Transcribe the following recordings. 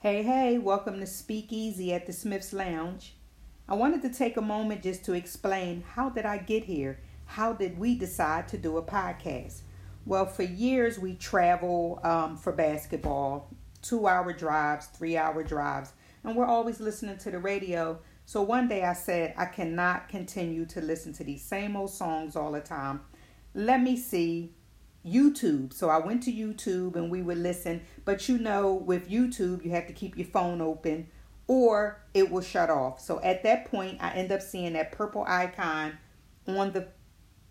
Hey, hey, welcome to Speakeasy at the Smiths Lounge. I wanted to take a moment just to explain how did I get here? How did we decide to do a podcast? Well, for years we travel um, for basketball, two hour drives, three hour drives, and we're always listening to the radio. So one day I said, I cannot continue to listen to these same old songs all the time. Let me see YouTube. So I went to YouTube and we would listen. But you know, with YouTube, you have to keep your phone open or it will shut off. So at that point, I end up seeing that purple icon on the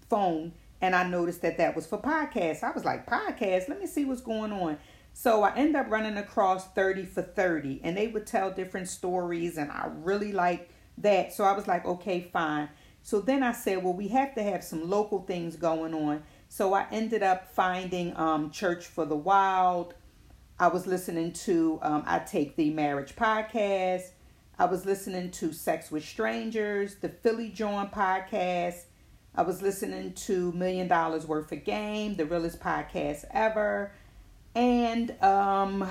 phone and I noticed that that was for podcasts. I was like, podcast, let me see what's going on. So I end up running across 30 for 30 and they would tell different stories and I really like that. So I was like, okay, fine. So then I said, well, we have to have some local things going on. So I ended up finding um, Church for the Wild. I was listening to um, I Take the Marriage podcast. I was listening to Sex with Strangers, the Philly Joint podcast. I was listening to Million Dollaz Worth of Game, the realest podcast ever. And um,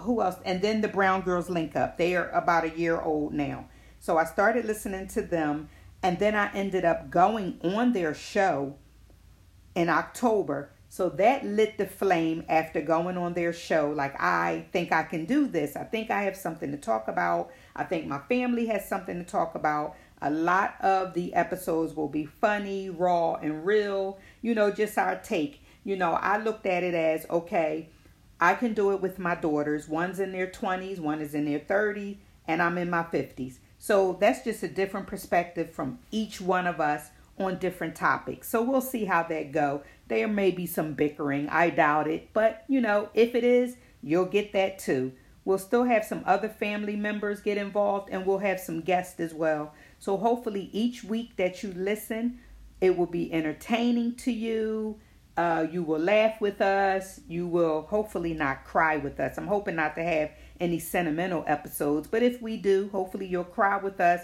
who else? And then the Brown Girls Link Up. They are about a year old now. So I started listening to them. And then I ended up going on their show in October. So that lit the flame after going on their show. Like, I think I can do this. I think I have something to talk about. I think my family has something to talk about. A lot of the episodes will be funny, raw, and real. You know, just our take. You know, I looked at it as okay, I can do it with my daughters. One's in their 20s, one is in their 30s, and I'm in my 50s. So that's just a different perspective from each one of us on different topics. So we'll see how that go. There may be some bickering. I doubt it, but you know, if it is, you'll get that too. We'll still have some other family members get involved and we'll have some guests as well. So hopefully each week that you listen, it will be entertaining to you. Uh, you will laugh with us. You will hopefully not cry with us. I'm hoping not to have any sentimental episodes, but if we do, hopefully you'll cry with us.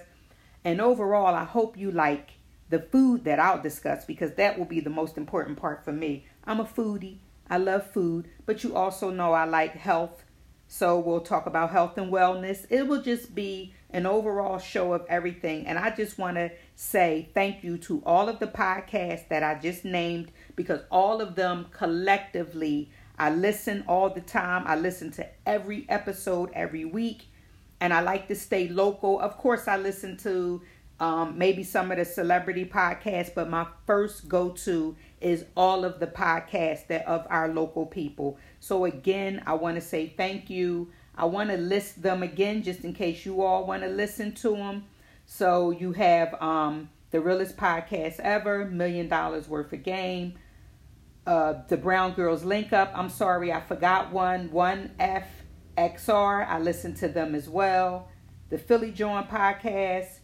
And overall, I hope you like the food that I'll discuss because that will be the most important part for me. I'm a foodie. I love food, but you also know I like health. So we'll talk about health and wellness. It will just be an overall show of everything. And I just want to say thank you to all of the podcasts that I just named because all of them collectively, I listen all the time. I listen to every episode every week. And I like to stay local. Of course, I listen to um, maybe some of the celebrity podcasts, but my first go to is all of the podcasts that of our local people. So again, I want to say thank you. I want to list them again just in case you all want to listen to them. So you have um, the realest podcast ever, million dollaz worth of game. Uh, the Brown Girls Link Up. I'm sorry, I forgot one. One F XR. I listened to them as well. The Philly Joint podcast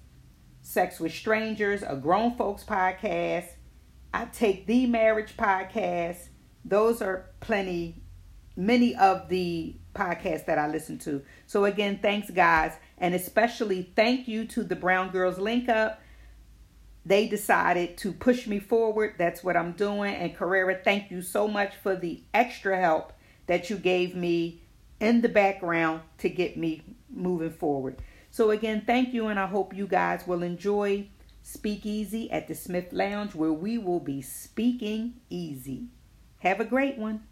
Sex with Strangers, a grown folks podcast. I take the marriage podcast. Those are plenty, many of the podcasts that I listen to. So again, thanks guys, and especially thank you to the Brown Girls Link Up. They decided to push me forward. That's what I'm doing. And Carrera, thank you so much for the extra help that you gave me in the background to get me moving forward. So, again, thank you, and I hope you guys will enjoy Speakeasy at the Smith Lounge where we will be speaking easy. Have a great one.